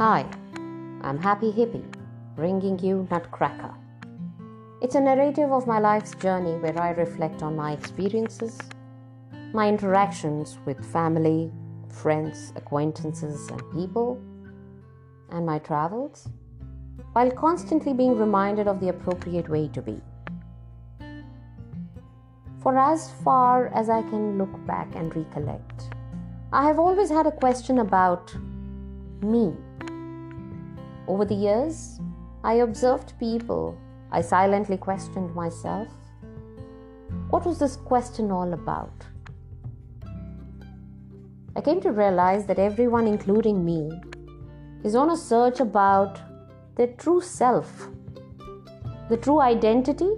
Hi, I'm Happy Hippie, bringing you Nutcracker. It's a narrative of my life's journey where I reflect on my experiences, my interactions with family, friends, acquaintances, and people, and my travels, while constantly being reminded of the appropriate way to be. For as far as I can look back and recollect, I have always had a question about me. Over the years, I observed people. I silently questioned myself. What was this question all about? I came to realize that everyone, including me, is on a search about their true self, the true identity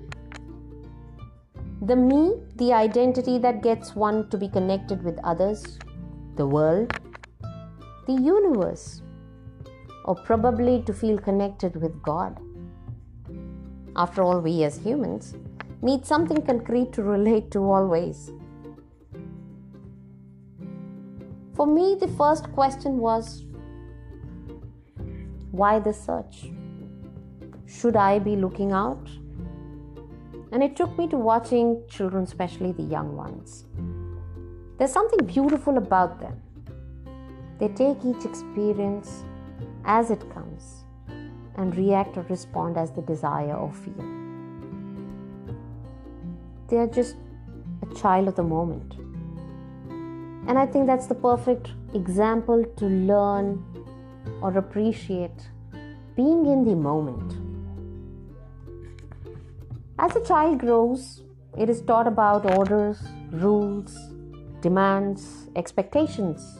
the me, the identity that gets one to be connected with others, the world, the universe, or probably to feel connected with God. After all, we as humans need something concrete to relate to always. For me, the first question was why the search? Should I be looking out? and it took me to watching children, especially the young ones. There's something beautiful about them. They take each experience as it comes and react or respond as the desire or feel. They are just a child of the moment. And I think that's the perfect example to learn or appreciate being in the moment. As a child grows, it is taught about orders, rules, demands, expectations,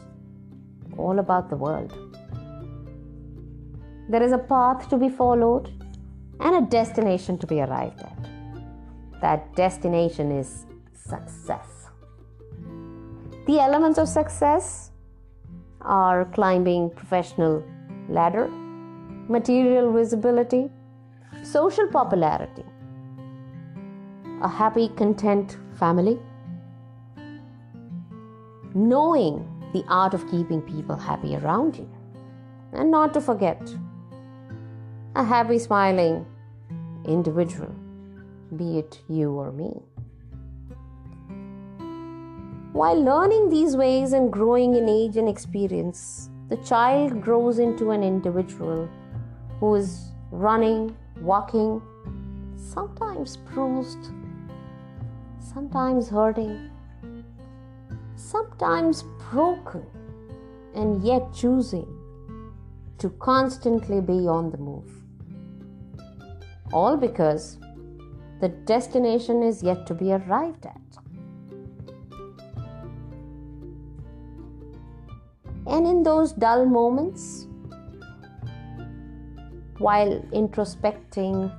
all about the world. There is a path to be followed and a destination to be arrived at. That destination is success. The elements of success are climbing professional ladder, material visibility, social popularity, a happy, content family. Knowing the art of keeping people happy around you. And not to forget, a happy, smiling individual, be it you or me. While learning these ways and growing in age and experience, the child grows into an individual who is running, walking, sometimes bruised, sometimes hurting, sometimes broken, and yet choosing to constantly be on the move. All because the destination is yet to be arrived at. And in those dull moments, while introspecting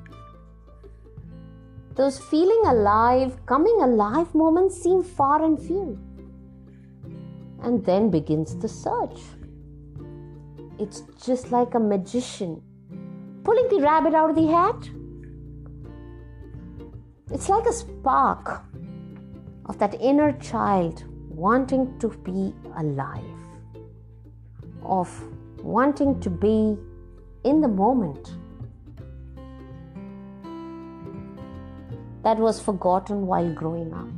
those feeling alive, coming alive moments seem far and few. And then begins the search. It's just like a magician pulling the rabbit out of the hat. It's like a spark of that inner child wanting to be alive, of wanting to be in the moment that was forgotten while growing up.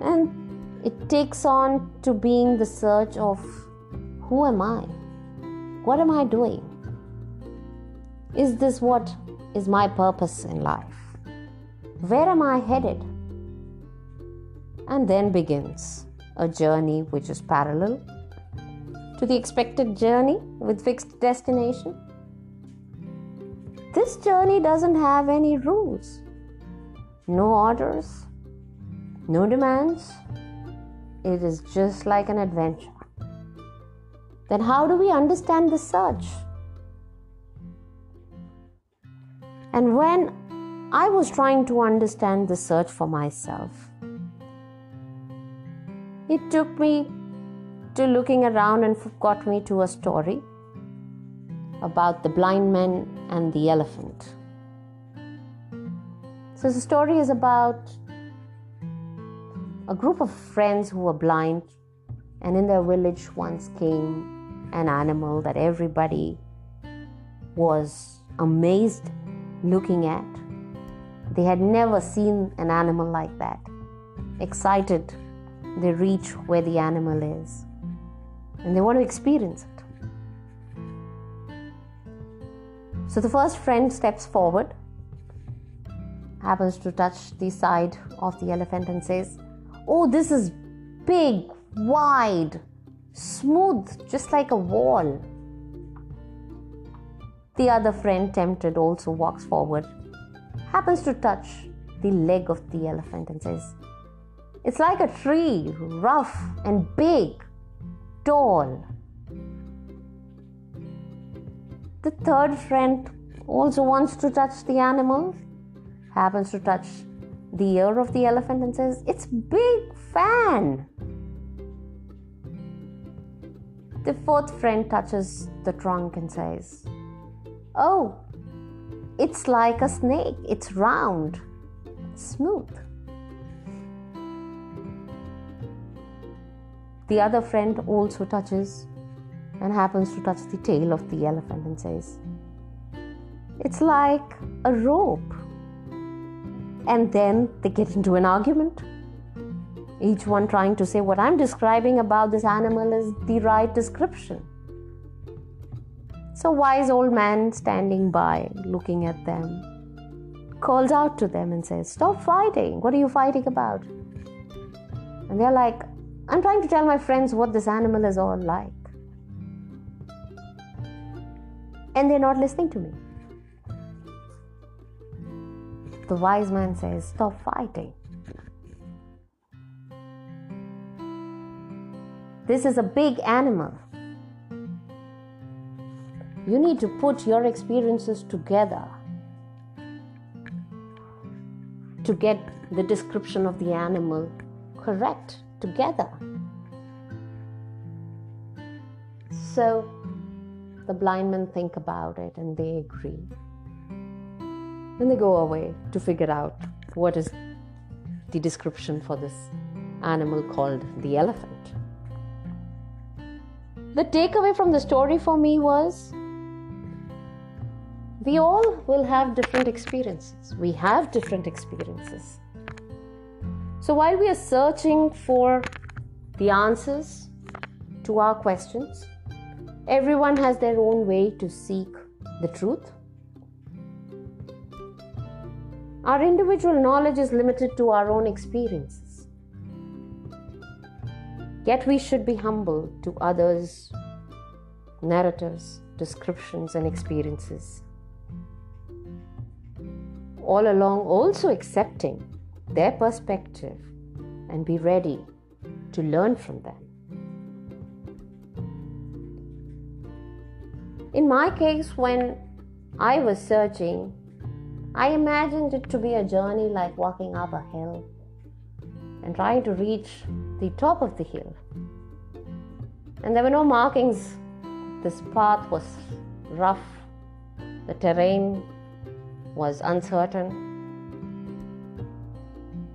And it takes on to being the search of who am I? What am I doing? Is this what is my purpose in life? Where am I headed? And then begins a journey which is parallel to the expected journey with fixed destination this journey doesn't have any rules, no orders, no demands. It is just like an adventure. Then, how do we understand the search? And when I was trying to understand the search for myself, it took me to looking around and got me to a story about the blind man and the elephant. So the story is about a group of friends who were blind and in their village once came an animal that everybody was amazed looking at. They had never seen an animal like that. Excited, they reach where the animal is and they want to experience it. So the first friend steps forward, happens to touch the side of the elephant, and says, Oh, this is big, wide, smooth, just like a wall. The other friend, tempted, also walks forward, happens to touch the leg of the elephant, and says, It's like a tree, rough and big, tall. The third friend also wants to touch the animal, happens to touch the ear of the elephant and says, It's big fan. The fourth friend touches the trunk and says, Oh, it's like a snake, it's round, smooth. The other friend also touches and happens to touch the tail of the elephant and says, It's like a rope. And then they get into an argument. Each one trying to say what I'm describing about this animal is the right description. So, wise old man standing by, looking at them, calls out to them and says, Stop fighting. What are you fighting about? And they're like, I'm trying to tell my friends what this animal is all like. And they're not listening to me. The wise man says, Stop fighting. This is a big animal. You need to put your experiences together to get the description of the animal correct together. So the blind men think about it and they agree. Then they go away to figure out what is the description for this animal called the elephant. The takeaway from the story for me was we all will have different experiences. We have different experiences. So while we are searching for the answers to our questions, everyone has their own way to seek the truth. Our individual knowledge is limited to our own experiences. Yet we should be humble to others' narratives, descriptions, and experiences. All along, also accepting their perspective and be ready to learn from them. In my case, when I was searching, I imagined it to be a journey like walking up a hill and trying to reach the top of the hill. And there were no markings. This path was rough, the terrain was uncertain,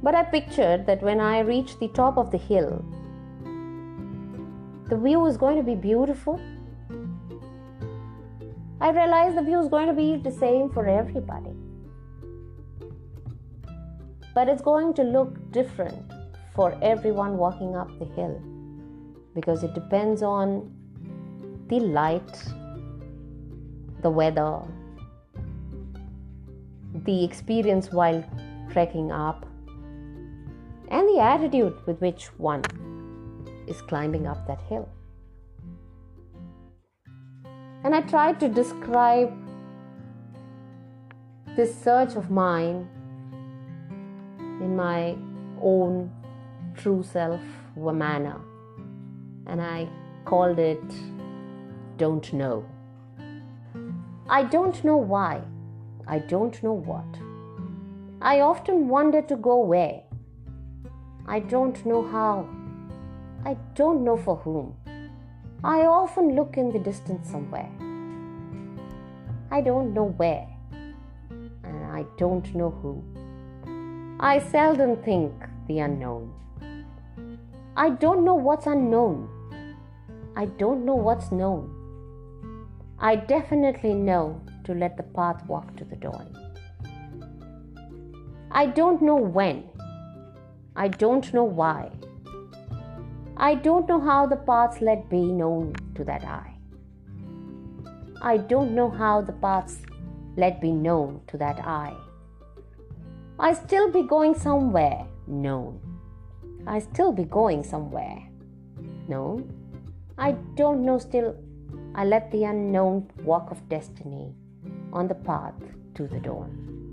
but I pictured that when I reached the top of the hill, the view is going to be beautiful. I realized the view is going to be the same for everybody. But it's going to look different for everyone walking up the hill because it depends on the light, the weather, the experience while trekking up, and the attitude with which one is climbing up that hill. And I tried to describe this search of mine in my own true self manner. And I called it Don't Know. I don't know why. I don't know what. I often wonder to go where. I don't know how. I don't know for whom. I often look in the distance somewhere. I don't know where. And I don't know who. I seldom think the unknown. I don't know what's unknown. I don't know what's known. I definitely know to let the path walk to the dawn. I don't know when. I don't know why. I don't know how the paths led be known to that eye. I don't know how the paths let be known to that eye. I still be going somewhere known. I still be going somewhere known. I don't know still. I let the unknown walk of destiny on the path to the dawn.